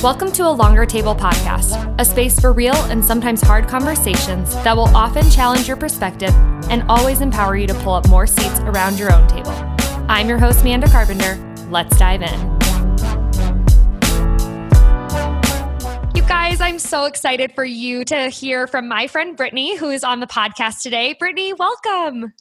Welcome to a Longer Table podcast, a space for real and sometimes hard conversations that will often challenge your perspective and always empower you to pull up more seats around your own table. I'm your host, Amanda Carpenter. Let's dive in. You guys, I'm so excited for you to hear from my friend Brittaney, who is on the podcast today. Brittaney, welcome.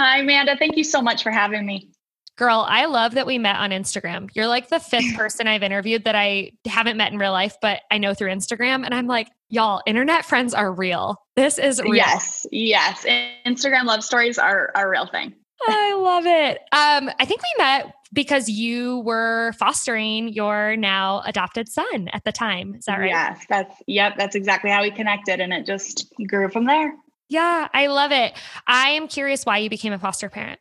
Hi, Amanda. Thank you so much for having me. Girl, I love that we met on Instagram. You're like the fifth person I've interviewed that I haven't met in real life, but I know through Instagram. And I'm like, y'all, internet friends are real. This is real. Yes, yes. Instagram love stories are a real thing. I love it. Um, I think we met because you were fostering your now adopted son at the time. Is that right? Yes, that's yep, that's exactly how we connected and it just grew from there. Yeah, I love it. I am curious why you became a foster parent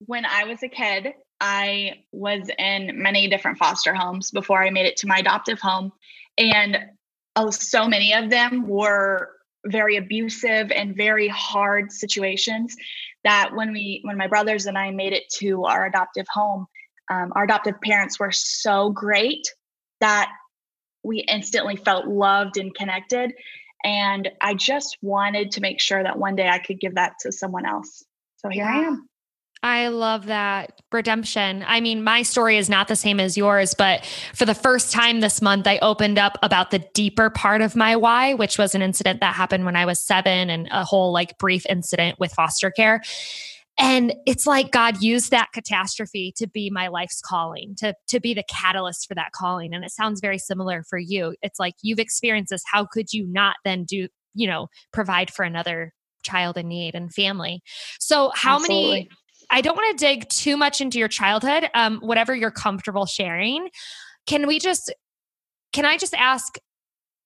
when I was a kid, I was in many different foster homes before I made it to my adoptive home. And oh, so many of them were very abusive and very hard situations that when we when my brothers and I made it to our adoptive home, um, our adoptive parents were so great that we instantly felt loved and connected. And I just wanted to make sure that one day I could give that to someone else. So here yeah. I am. I love that redemption. I mean, my story is not the same as yours, but for the first time this month, I opened up about the deeper part of my why, which was an incident that happened when I was seven and a whole like brief incident with foster care. And it's like God used that catastrophe to be my life's calling, to, to be the catalyst for that calling. And it sounds very similar for you. It's like you've experienced this. How could you not then do, you know, provide for another child in need and family? So, how Absolutely. many I don't want to dig too much into your childhood, um, whatever you're comfortable sharing. Can we just, can I just ask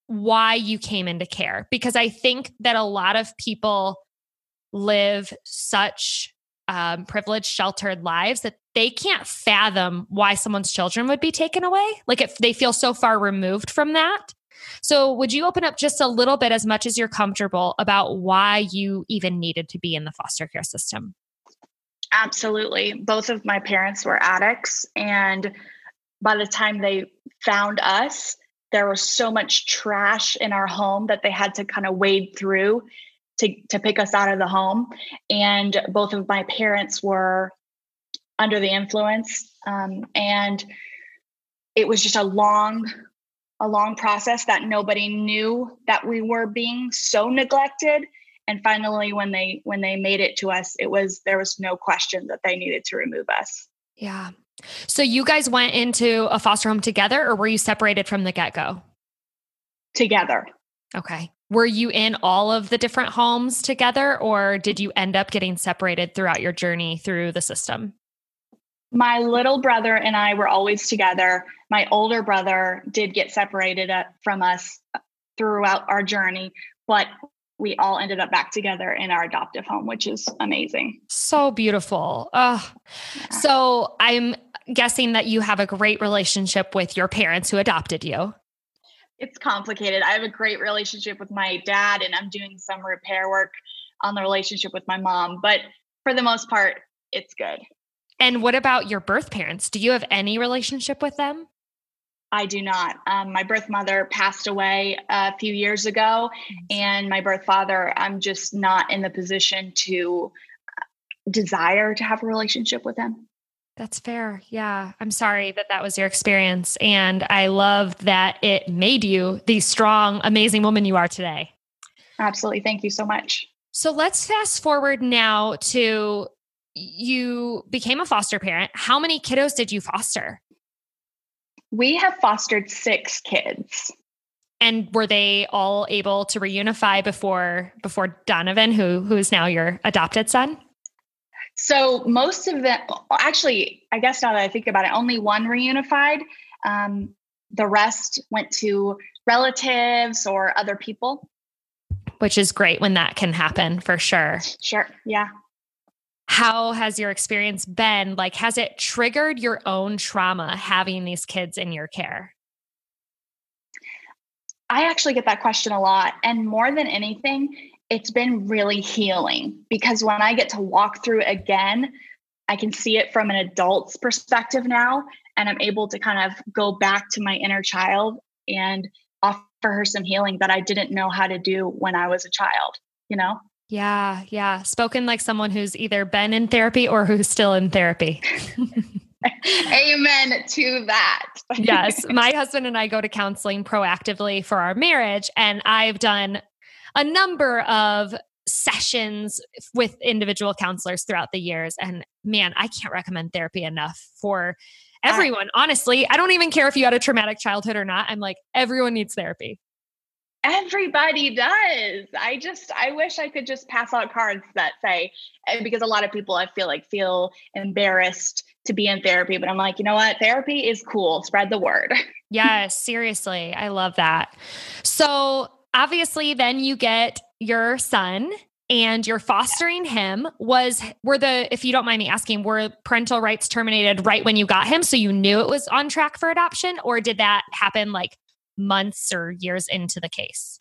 why you came into care? Because I think that a lot of people live such um, privileged, sheltered lives that they can't fathom why someone's children would be taken away. Like if they feel so far removed from that. So, would you open up just a little bit, as much as you're comfortable, about why you even needed to be in the foster care system? Absolutely. Both of my parents were addicts. And by the time they found us, there was so much trash in our home that they had to kind of wade through to, to pick us out of the home. And both of my parents were under the influence. Um, and it was just a long, a long process that nobody knew that we were being so neglected and finally when they when they made it to us it was there was no question that they needed to remove us. Yeah. So you guys went into a foster home together or were you separated from the get-go? Together. Okay. Were you in all of the different homes together or did you end up getting separated throughout your journey through the system? My little brother and I were always together. My older brother did get separated uh, from us throughout our journey, but we all ended up back together in our adoptive home, which is amazing. So beautiful. Yeah. So I'm guessing that you have a great relationship with your parents who adopted you. It's complicated. I have a great relationship with my dad, and I'm doing some repair work on the relationship with my mom. But for the most part, it's good. And what about your birth parents? Do you have any relationship with them? I do not. Um, my birth mother passed away a few years ago, and my birth father, I'm just not in the position to uh, desire to have a relationship with him. That's fair. Yeah. I'm sorry that that was your experience. And I love that it made you the strong, amazing woman you are today. Absolutely. Thank you so much. So let's fast forward now to you became a foster parent. How many kiddos did you foster? We have fostered six kids. And were they all able to reunify before before Donovan, who who is now your adopted son? So most of them, actually, I guess now that I think about it, only one reunified. Um, the rest went to relatives or other people. Which is great when that can happen for sure. Sure. Yeah how has your experience been? Like, has it triggered your own trauma having these kids in your care? I actually get that question a lot. And more than anything, it's been really healing because when I get to walk through again, I can see it from an adult's perspective now. And I'm able to kind of go back to my inner child and offer her some healing that I didn't know how to do when I was a child, you know? Yeah, yeah. Spoken like someone who's either been in therapy or who's still in therapy. Amen to that. yes. My husband and I go to counseling proactively for our marriage, and I've done a number of sessions with individual counselors throughout the years. And man, I can't recommend therapy enough for everyone. Honestly, I don't even care if you had a traumatic childhood or not. I'm like, everyone needs therapy. Everybody does. I just, I wish I could just pass out cards that say, eh, because a lot of people I feel like feel embarrassed to be in therapy, but I'm like, you know what? Therapy is cool. Spread the word. yes, seriously. I love that. So obviously, then you get your son and you're fostering him was were the if you don't mind me asking were parental rights terminated right when you got him so you knew it was on track for adoption or did that happen like months or years into the case?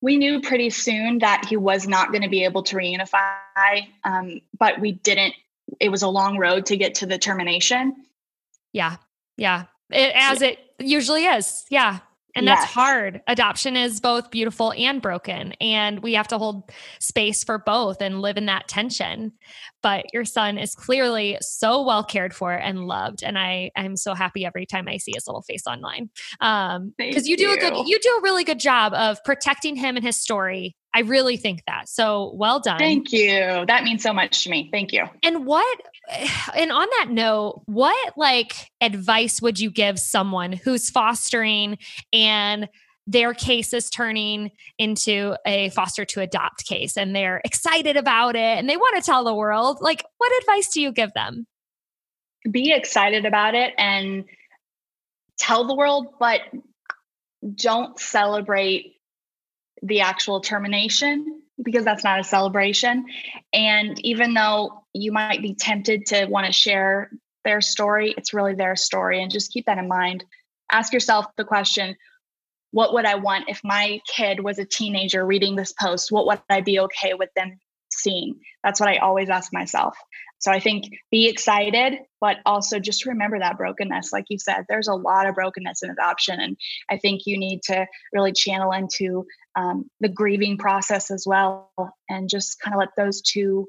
We knew pretty soon that he was not going to be able to reunify, um, but we didn't. It was a long road to get to the termination. Yeah, yeah, it, as it usually is. Yeah, and that's yes. hard. Adoption is both beautiful and broken. And we have to hold space for both and live in that tension. But your son is clearly so well cared for and loved. And I, I'm so happy every time I see his little face online. Um, because you do you. a good, you do a really good job of protecting him and his story I really think that. So well done. Thank you. That means so much to me. Thank you. And what, and on that note, what like advice would you give someone who's fostering and their case is turning into a foster to adopt case and they're excited about it and they want to tell the world? Like, what advice do you give them? Be excited about it and tell the world, but don't celebrate the actual termination because that's not a celebration. And even though you might be tempted to want to share their story, it's really their story. And just keep that in mind. Ask yourself the question what would I want if my kid was a teenager reading this post? What would I be okay with them seeing? That's what I always ask myself. So I think be excited, but also just remember that brokenness. Like you said, there's a lot of brokenness in adoption. And I think you need to really channel into um, the grieving process as well and just kind of let those two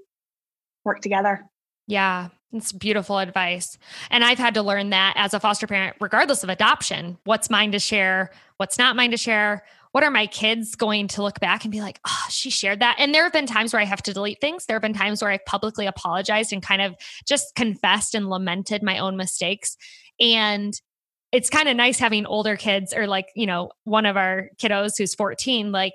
work together. Yeah, it's beautiful advice. And I've had to learn that as a foster parent, regardless of adoption, what's mine to share, what's not mine to share, what are my kids going to look back and be like, oh, she shared that? And there have been times where I have to delete things. There have been times where I've publicly apologized and kind of just confessed and lamented my own mistakes. And it's kind of nice having older kids or like, you know, one of our kiddos who's 14, like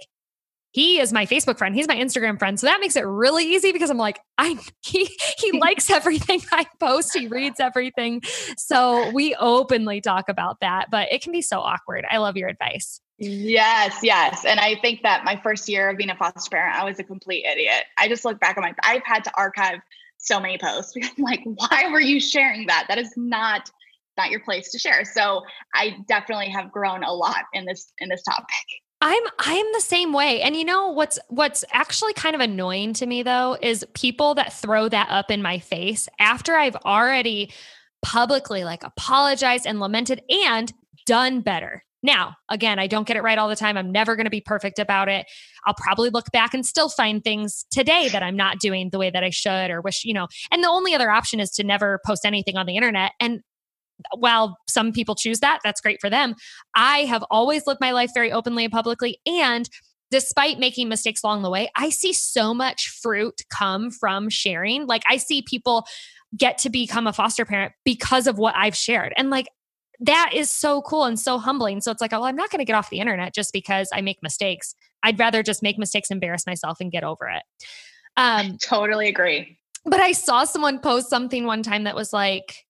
he is my Facebook friend. He's my Instagram friend. So that makes it really easy because I'm like, I he he likes everything I post. He reads everything. So we openly talk about that, but it can be so awkward. I love your advice. Yes, yes. And I think that my first year of being a foster parent, I was a complete idiot. I just look back on my I've had to archive so many posts because I'm like, why were you sharing that? That is not not your place to share. So I definitely have grown a lot in this in this topic. I'm I'm the same way. And you know what's what's actually kind of annoying to me though is people that throw that up in my face after I've already publicly like apologized and lamented and done better. Now, again, I don't get it right all the time. I'm never going to be perfect about it. I'll probably look back and still find things today that I'm not doing the way that I should or wish, you know. And the only other option is to never post anything on the internet. And while some people choose that, that's great for them. I have always lived my life very openly and publicly. And despite making mistakes along the way, I see so much fruit come from sharing. Like I see people get to become a foster parent because of what I've shared. And like that is so cool and so humbling. So it's like, oh, well, I'm not going to get off the internet just because I make mistakes. I'd rather just make mistakes, embarrass myself, and get over it. Um, totally agree. But I saw someone post something one time that was like,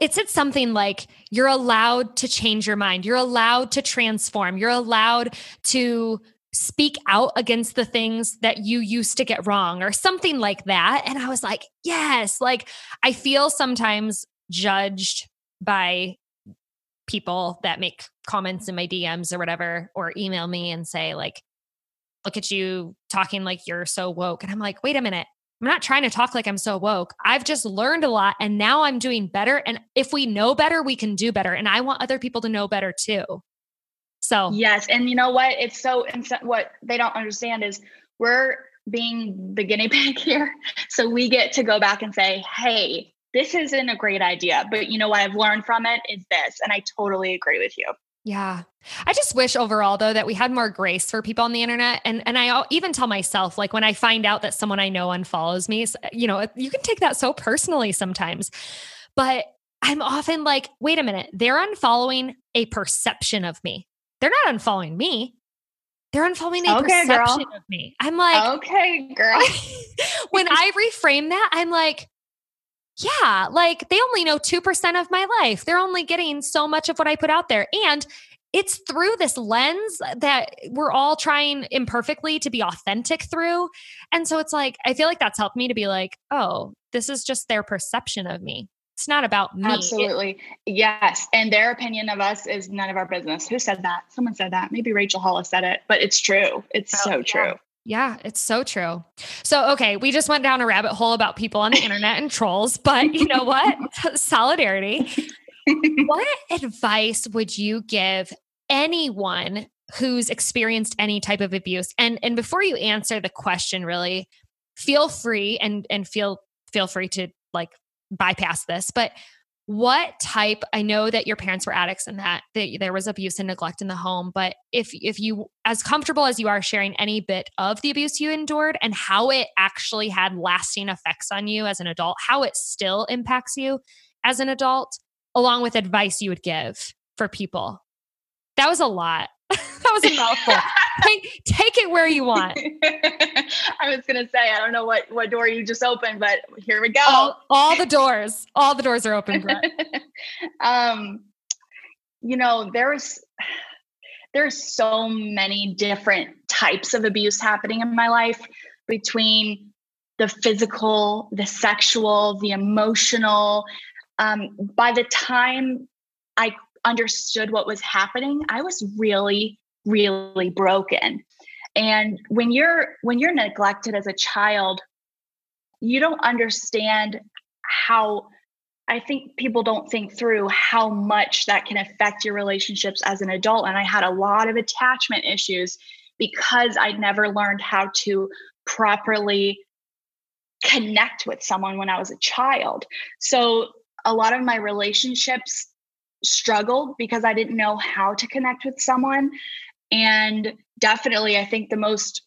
it said something like, you're allowed to change your mind. You're allowed to transform. You're allowed to speak out against the things that you used to get wrong or something like that. And I was like, yes, like I feel sometimes judged by people that make comments in my DMs or whatever, or email me and say, like, look at you talking like you're so woke. And I'm like, wait a minute. I'm not trying to talk like I'm so woke. I've just learned a lot and now I'm doing better. And if we know better, we can do better. And I want other people to know better too. So, yes. And you know what? It's so, what they don't understand is we're being the guinea pig here. So we get to go back and say, hey, this isn't a great idea, but you know what I've learned from it is this. And I totally agree with you. Yeah. I just wish overall though that we had more grace for people on the internet and and I even tell myself like when I find out that someone I know unfollows me, you know, you can take that so personally sometimes. But I'm often like, wait a minute, they're unfollowing a perception of me. They're not unfollowing me. They're unfollowing a okay, perception girl. of me. I'm like, okay, girl. when I reframe that, I'm like, yeah, like they only know 2% of my life. They're only getting so much of what I put out there. And it's through this lens that we're all trying imperfectly to be authentic through. And so it's like, I feel like that's helped me to be like, oh, this is just their perception of me. It's not about me. Absolutely. It, yes. And their opinion of us is none of our business. Who said that? Someone said that. Maybe Rachel Hollis said it, but it's true. It's oh, so yeah. true. Yeah, it's so true. So, okay, we just went down a rabbit hole about people on the internet and trolls, but you know what? Solidarity. what advice would you give anyone who's experienced any type of abuse? And and before you answer the question really, feel free and and feel feel free to like bypass this, but what type i know that your parents were addicts and that, there was abuse and neglect in the home but if if you as comfortable as you are sharing any bit of the abuse you endured and how it actually had lasting effects on you as an adult how it still impacts you as an adult along with advice you would give for people that was a lot that was a mouthful. take, take it where you want. I was gonna say I don't know what what door you just opened, but here we go. All, all the doors, all the doors are open. um, you know, there's there's so many different types of abuse happening in my life between the physical, the sexual, the emotional. Um, by the time I understood what was happening, I was really, really broken. And when you're when you're neglected as a child, you don't understand how I think people don't think through how much that can affect your relationships as an adult. And I had a lot of attachment issues because I'd never learned how to properly connect with someone when I was a child. So a lot of my relationships struggled because I didn't know how to connect with someone. And definitely, I think the most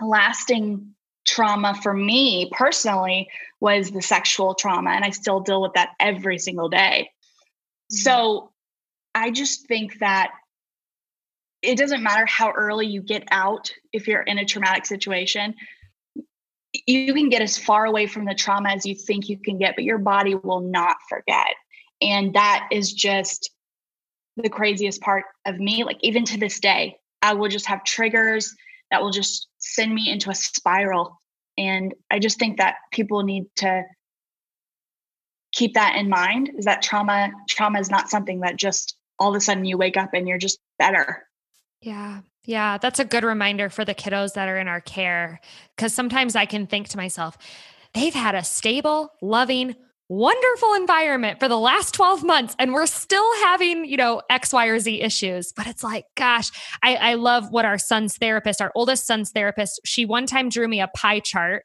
lasting trauma for me personally was the sexual trauma. And I still deal with that every single day. Mm-hmm. So I just think that it doesn't matter how early you get out if you're in a traumatic situation. You can get as far away from the trauma as you think you can get, but your body will not forget. And that is just the craziest part of me. Like, even to this day, I will just have triggers that will just send me into a spiral. And I just think that people need to keep that in mind is that trauma trauma is not something that just all of a sudden you wake up and you're just better yeah yeah that's a good reminder for the kiddos that are in our care because sometimes i can think to myself they've had a stable loving wonderful environment for the last 12 months and we're still having you know x y or z issues but it's like gosh I, I love what our son's therapist our oldest son's therapist she one time drew me a pie chart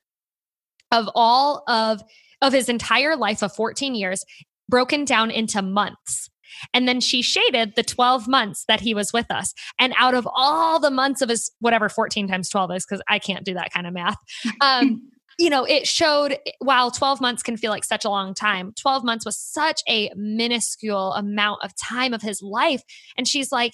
of all of of his entire life of 14 years broken down into months and then she shaded the 12 months that he was with us. And out of all the months of his, whatever 14 times 12 is, because I can't do that kind of math, um, you know, it showed while 12 months can feel like such a long time, 12 months was such a minuscule amount of time of his life. And she's like,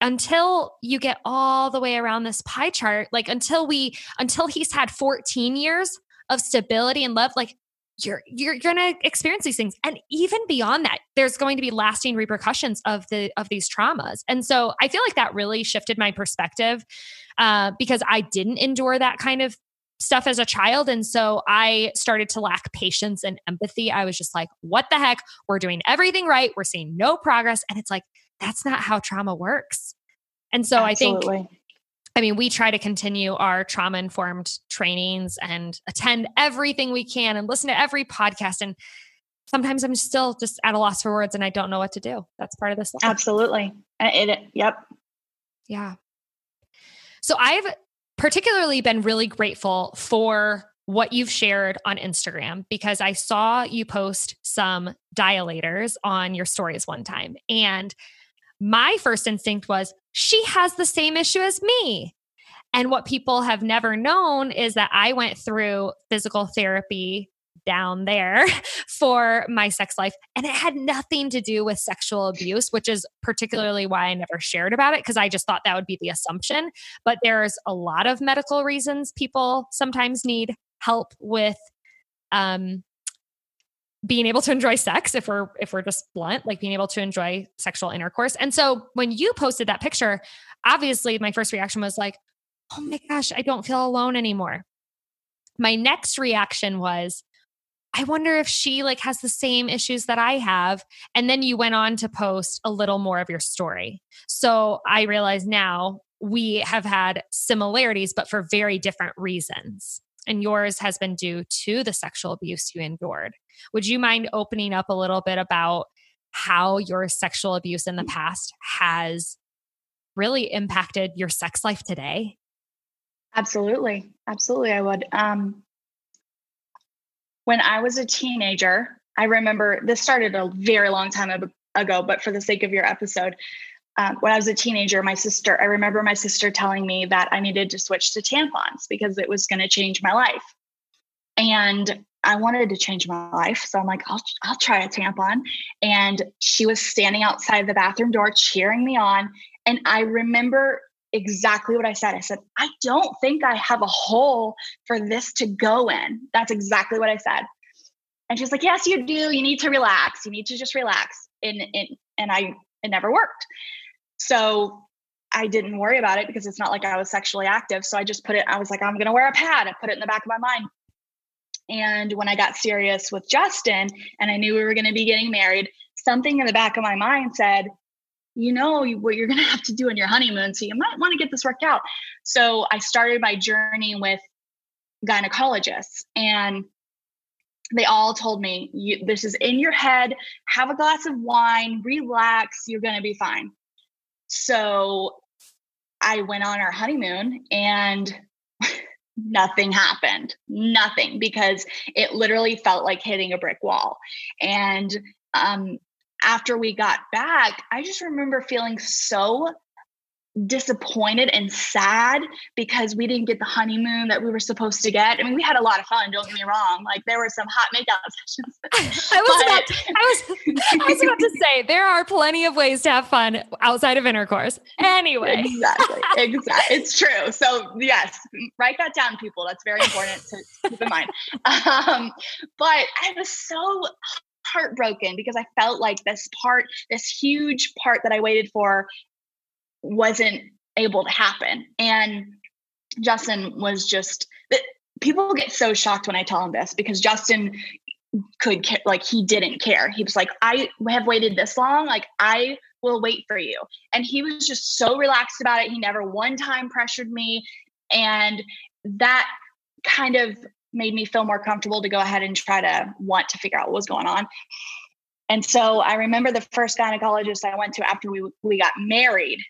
until you get all the way around this pie chart, like until we, until he's had 14 years of stability and love, like you're you're gonna experience these things and even beyond that there's going to be lasting repercussions of the of these traumas and so i feel like that really shifted my perspective uh, because i didn't endure that kind of stuff as a child. And so I started to lack patience and empathy. I was just like, what the heck? We're doing everything right. We're seeing no progress. And it's like, that's not how trauma works. And so Absolutely. I think I mean, we try to continue our trauma informed trainings and attend everything we can and listen to every podcast. And sometimes I'm still just at a loss for words and I don't know what to do. That's part of this. Life. Absolutely. It, it, yep. Yeah. So I've particularly been really grateful for what you've shared on Instagram because I saw you post some dilators on your stories one time. And my first instinct was, she has the same issue as me. And what people have never known is that I went through physical therapy down there for my sex life. And it had nothing to do with sexual abuse, which is particularly why I never shared about it because I just thought that would be the assumption. But there's a lot of medical reasons people sometimes need help with um, being able to enjoy sex if we're if we're just blunt like being able to enjoy sexual intercourse and so when you posted that picture obviously my first reaction was like oh my gosh i don't feel alone anymore my next reaction was i wonder if she like has the same issues that i have and then you went on to post a little more of your story so i realize now we have had similarities but for very different reasons and yours has been due to the sexual abuse you endured. Would you mind opening up a little bit about how your sexual abuse in the past has really impacted your sex life today? Absolutely. Absolutely, I would. Um, when I was a teenager, I remember this started a very long time ago, but for the sake of your episode, um, when I was a teenager, my sister, I remember my sister telling me that I needed to switch to tampons because it was going to change my life. And I wanted to change my life. So I'm like, I'll, I'll try a tampon. And she was standing outside the bathroom door cheering me on. And I remember exactly what I said. I said, I don't think I have a hole for this to go in. That's exactly what I said. And she's like, Yes, you do. You need to relax. You need to just relax. And, and, and I, it never worked. So I didn't worry about it because it's not like I was sexually active. So I just put it, I was like, I'm going to wear a pad. I put it in the back of my mind. And when I got serious with Justin and I knew we were going to be getting married, something in the back of my mind said, you know what you're going to have to do on your honeymoon. So you might want to get this worked out. So I started my journey with gynecologists and they all told me this is in your head have a glass of wine relax you're going to be fine so I went on our honeymoon and nothing happened. Nothing because it literally felt like hitting a brick wall. And um, after we got back, I just remember feeling so disappointed and sad because we didn't get the honeymoon that we were supposed to get. I mean, we had a lot of fun, don't get me wrong. Like there were some hot makeout sessions. I was about to, I was I was about to say there are plenty of ways to have fun outside of intercourse. Anyway. Exactly. Exactly. it's true. So yes, write that down, people. That's very important to keep in mind. Um, but I was so heartbroken because I felt like this part, this huge part that I waited for wasn't able to happen. And Justin was just people get so shocked when I tell him this because Justin could like he didn't care. He was like, I have waited this long, like I will wait for you. And he was just so relaxed about it. He never one time pressured me. And that kind of made me feel more comfortable to go ahead and try to want to figure out what was going on. And so I remember the first gynecologist I went to after we we got married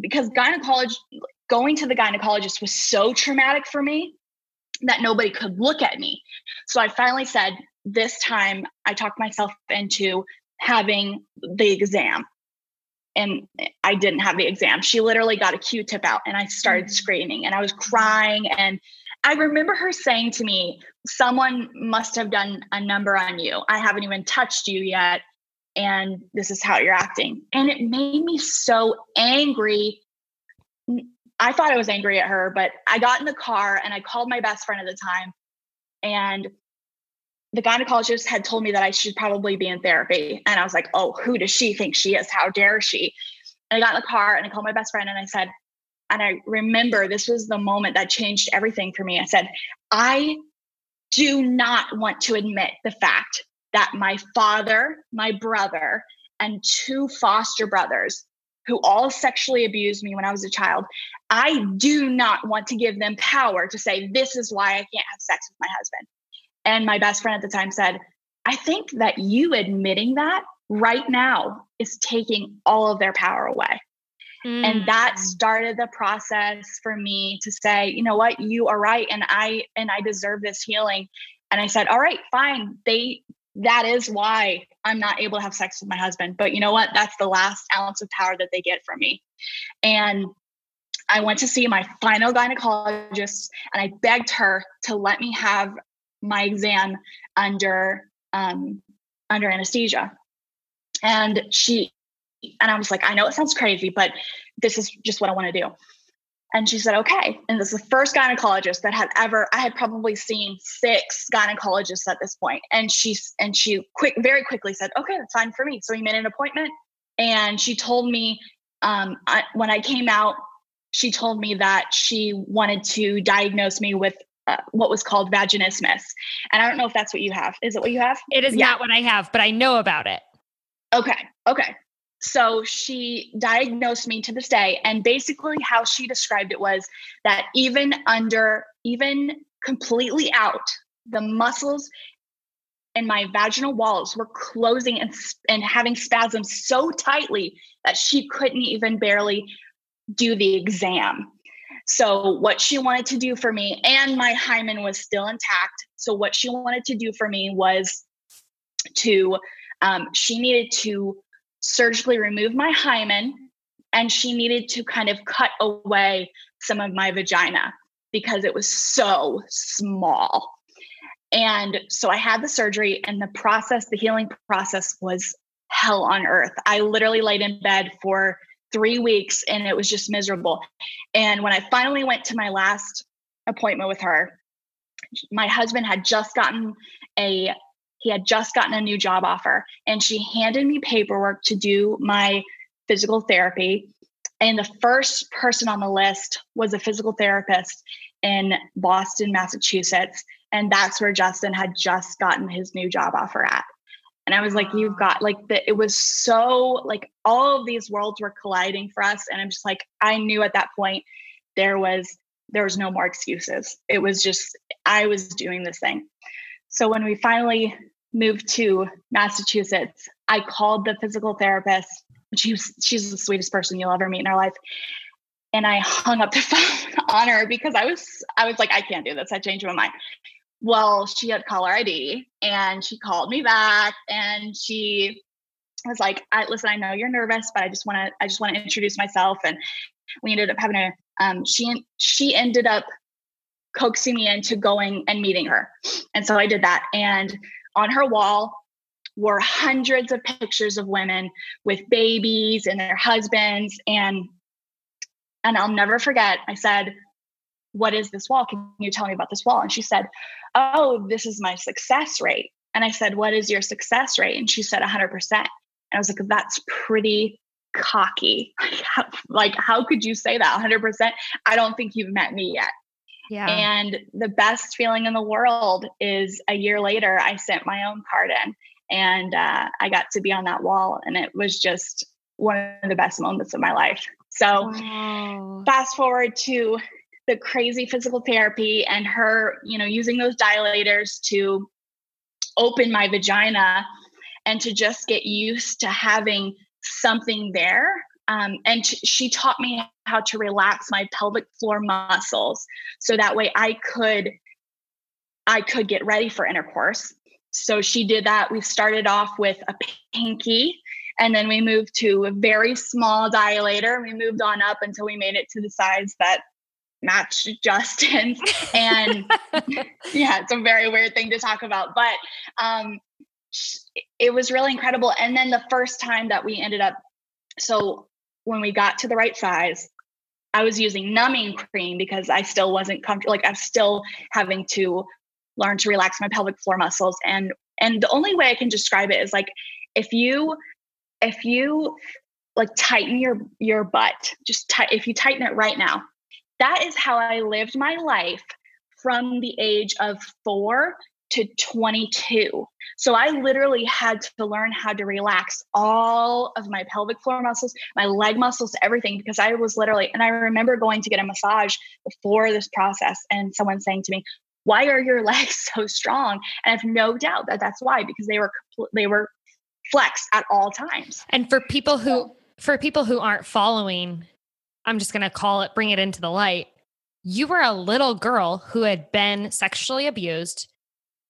because gynecology going to the gynecologist was so traumatic for me that nobody could look at me. So I finally said, this time I talked myself into having the exam. And I didn't have the exam. She literally got a Q tip out and I started mm-hmm. screaming and I was crying. And I remember her saying to me, Someone must have done a number on you. I haven't even touched you yet and this is how you're acting. And it made me so angry. I thought I was angry at her, but I got in the car and I called my best friend at the time. And the gynecologist had told me that I should probably be in therapy. And I was like, oh, who does she think she is? How dare she? And I got in the car and I called my best friend and I said, and I remember this was the moment that changed everything for me. I said, I do not want to admit the fact that my father, my brother, and two foster brothers who all sexually abused me when I was a child, I do not want to give them power to say, this is why I can't have sex with my husband. And my best friend at the time said, I think that you admitting that right now is taking all of their power away. Mm. And that started the process for me to say, you know what, you are right and I and I deserve this healing. And I said, all right, fine. They that is why I'm not able to have sex with my husband. But you know what? That's the last ounce of power that they get from me. And I went to see my final gynecologist and I begged her to let me have my exam under um, under anesthesia. And she and I was like, I know it sounds crazy, but this is just what I want to do. And she said, okay. And this is the first gynecologist that had ever, I had probably seen six gynecologists at this point. And she, and she quick, very quickly said, okay, that's fine for me. So we made an appointment and she told me, um, I, when I came out, she told me that she wanted to diagnose me with uh, what was called vaginismus. And I don't know if that's what you have. Is it what you have? It is yeah. not what I have, but I know about it. Okay. Okay. So she diagnosed me to this day. And basically, how she described it was that even under, even completely out, the muscles in my vaginal walls were closing and, and having spasms so tightly that she couldn't even barely do the exam. So, what she wanted to do for me, and my hymen was still intact. So, what she wanted to do for me was to, um, she needed to surgically remove my hymen and she needed to kind of cut away some of my vagina because it was so small. And so I had the surgery, and the process, the healing process was hell on earth. I literally laid in bed for three weeks and it was just miserable. And when I finally went to my last appointment with her, my husband had just gotten a he had just gotten a new job offer and she handed me paperwork to do my physical therapy. And the first person on the list was a physical therapist in Boston, Massachusetts. And that's where Justin had just gotten his new job offer at. And I was like, you've got like the, it was so like all of these worlds were colliding for us. And I'm just like, I knew at that point there was, there was no more excuses. It was just, I was doing this thing. So when we finally moved to Massachusetts, I called the physical therapist. She's she's the sweetest person you'll ever meet in her life. And I hung up the phone on her because I was I was like, I can't do this. I changed my mind. Well, she had caller ID and she called me back and she was like, I listen, I know you're nervous, but I just want to I just want to introduce myself. And we ended up having a um she she ended up coaxing me into going and meeting her. And so I did that. And on her wall were hundreds of pictures of women with babies and their husbands. And and I'll never forget I said what is this wall? Can you tell me about this wall? And she said oh this is my success rate. And I said what is your success rate? And she said 100% and I was like that's pretty cocky. Like how could you say that? 100% I don't think you've met me yet yeah. And the best feeling in the world is a year later, I sent my own card in and uh, I got to be on that wall. And it was just one of the best moments of my life. So, wow. fast forward to the crazy physical therapy and her, you know, using those dilators to open my vagina and to just get used to having something there um, and t- she taught me how to relax my pelvic floor muscles so that way i could i could get ready for intercourse. So she did that. We started off with a pinky and then we moved to a very small dilator. We moved on up until we made it to the size that matched justin's and yeah it's a very weird thing to talk about but um it was really incredible. And then the first time that we ended up so when we got to the right size, I was using numbing cream because I still wasn't comfortable. Like I'm still having to learn to relax my pelvic floor muscles. And and the only way I can describe it is like if you if you like tighten your your butt, just if you tighten it right now, that is how I lived my life from the age of four to 22. So I literally had to learn how to relax all of my pelvic floor muscles, my leg muscles, everything, because I was literally, and I remember going to get a massage before this process and someone saying to me, why are your legs so strong? And I have no doubt that that's why, because they were, they were flexed at all times. And for people who, for people who aren't following, I'm just going to call it, bring it into the light. You were a little girl who had been sexually abused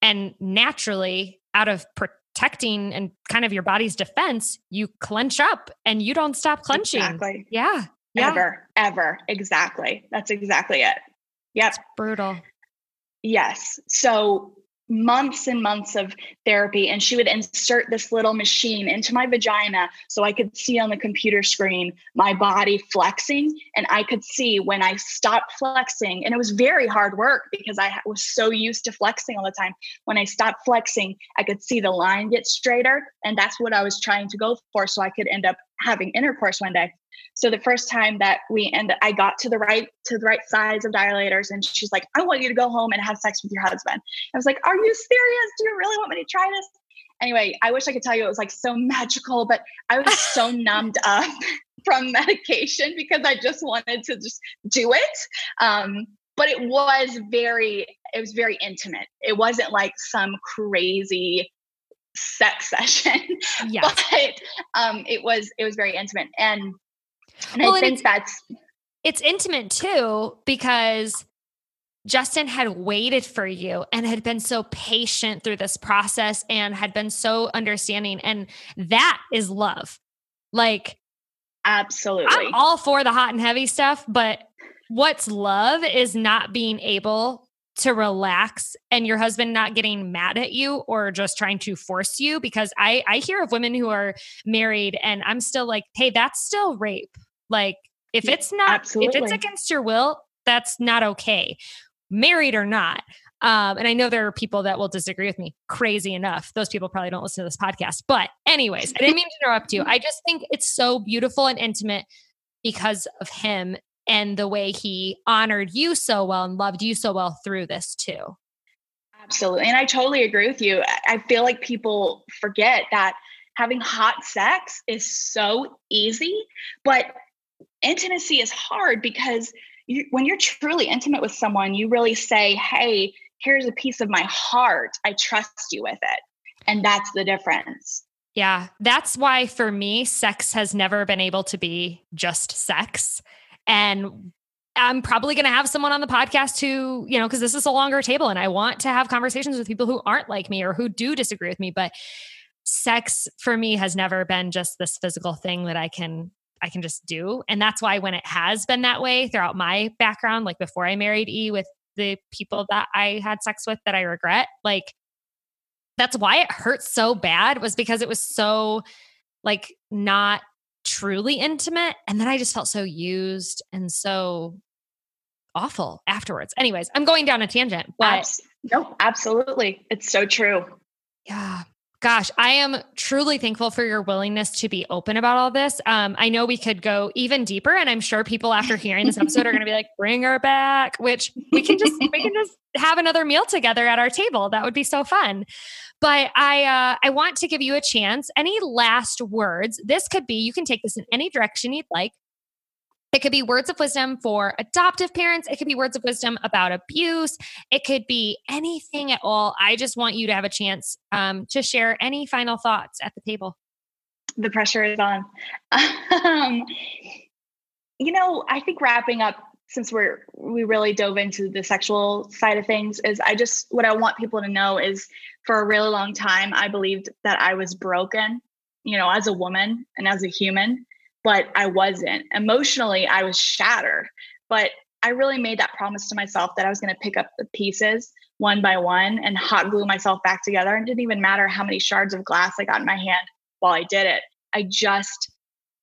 and naturally, out of protecting and kind of your body's defense, you clench up and you don't stop clenching. Exactly. Yeah. yeah. Ever, ever. Exactly. That's exactly it. Yep. It's brutal. Yes. So months and months of therapy and she would insert this little machine into my vagina so I could see on the computer screen my body flexing and I could see when I stopped flexing. And it was very hard work because I was so used to flexing all the time. When I stopped flexing I could see the line get straighter and that's what I was trying to go for so I could end up having intercourse one day so the first time that we end, I got to the right to the right size of dilators, and she's like, "I want you to go home and have sex with your husband." I was like, "Are you serious? Do you really want me to try this?" Anyway, I wish I could tell you it was like so magical, but I was so numbed up from medication because I just wanted to just do it. Um, but it was very, it was very intimate. It wasn't like some crazy sex session yeah but um it was it was very intimate and and well, I think that's it's intimate too because Justin had waited for you and had been so patient through this process and had been so understanding. And that is love. Like, absolutely. I'm all for the hot and heavy stuff, but what's love is not being able to relax and your husband not getting mad at you or just trying to force you because I I hear of women who are married and I'm still like, "Hey, that's still rape." Like if it's not Absolutely. if it's against your will, that's not okay. Married or not. Um, and I know there are people that will disagree with me. Crazy enough. Those people probably don't listen to this podcast. But, anyways, I didn't mean to interrupt you. I just think it's so beautiful and intimate because of him and the way he honored you so well and loved you so well through this too. Absolutely. And I totally agree with you. I feel like people forget that having hot sex is so easy, but intimacy is hard because you, when you're truly intimate with someone, you really say, Hey, here's a piece of my heart. I trust you with it. And that's the difference. Yeah. That's why for me, sex has never been able to be just sex. And I'm probably going to have someone on the podcast who, you know, because this is a longer table and I want to have conversations with people who aren't like me or who do disagree with me. But sex for me has never been just this physical thing that I can I can just do. And that's why when it has been that way throughout my background, like before I married E with the people that I had sex with that I regret, like that's why it hurt so bad was because it was so like not truly intimate. And then I just felt so used and so awful afterwards. Anyways, I'm going down a tangent, but Abs- no, absolutely. It's so true. Yeah. Gosh, I am truly thankful for your willingness to be open about all this. Um, I know we could go even deeper, and I'm sure people after hearing this episode are going to be like, "Bring her back," which we can just we can just have another meal together at our table. That would be so fun. But I uh, I want to give you a chance. Any last words? This could be. You can take this in any direction you'd like. It could be words of wisdom for adoptive parents. It could be words of wisdom about abuse. It could be anything at all. I just want you to have a chance um, to share any final thoughts at the table. The pressure is on. um, you know, I think wrapping up since we're we really dove into the sexual side of things is I just what I want people to know is for a really long time I believed that I was broken, you know, as a woman and as a human but I wasn't. Emotionally, I was shattered. But I really made that promise to myself that I was going to pick up the pieces one by one and hot glue myself back together. And it didn't even matter how many shards of glass I got in my hand while I did it. I just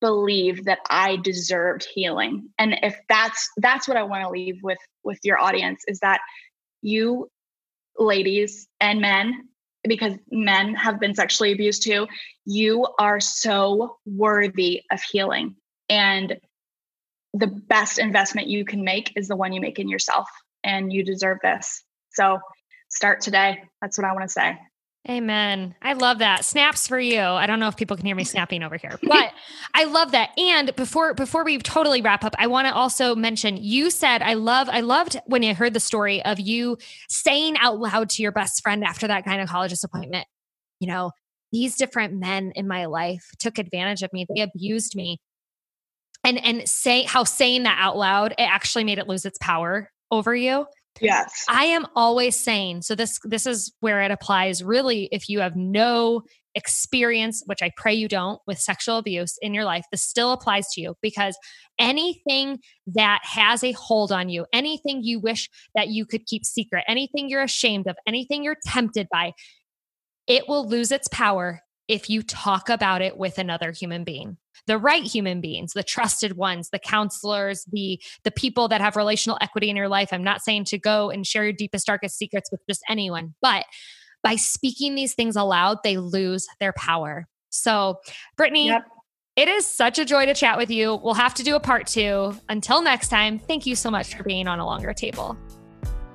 believed that I deserved healing. And if that's that's what I want to leave with with your audience is that you ladies and men because men have been sexually abused too, you are so worthy of healing. And the best investment you can make is the one you make in yourself, and you deserve this. So start today. That's what I want to say. Amen. I love that. Snaps for you. I don't know if people can hear me snapping over here, but I love that. And before before we totally wrap up, I want to also mention you said I love I loved when I heard the story of you saying out loud to your best friend after that gynecologist appointment, you know, these different men in my life took advantage of me. They abused me. And and say how saying that out loud, it actually made it lose its power over you. Yes. I am always saying, so this this is where it applies really if you have no experience, which I pray you don't, with sexual abuse in your life, this still applies to you because anything that has a hold on you, anything you wish that you could keep secret, anything you're ashamed of, anything you're tempted by, it will lose its power if you talk about it with another human being the right human beings the trusted ones the counselors the the people that have relational equity in your life i'm not saying to go and share your deepest darkest secrets with just anyone but by speaking these things aloud they lose their power so brittaney yep. It is such a joy to chat with you. We'll have to do a part two. Until next time, thank you so much for being on a longer table.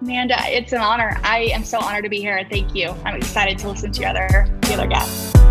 Amanda, it's an honor. I am so honored to be here. Thank you. I'm excited to listen to your other, the other guests.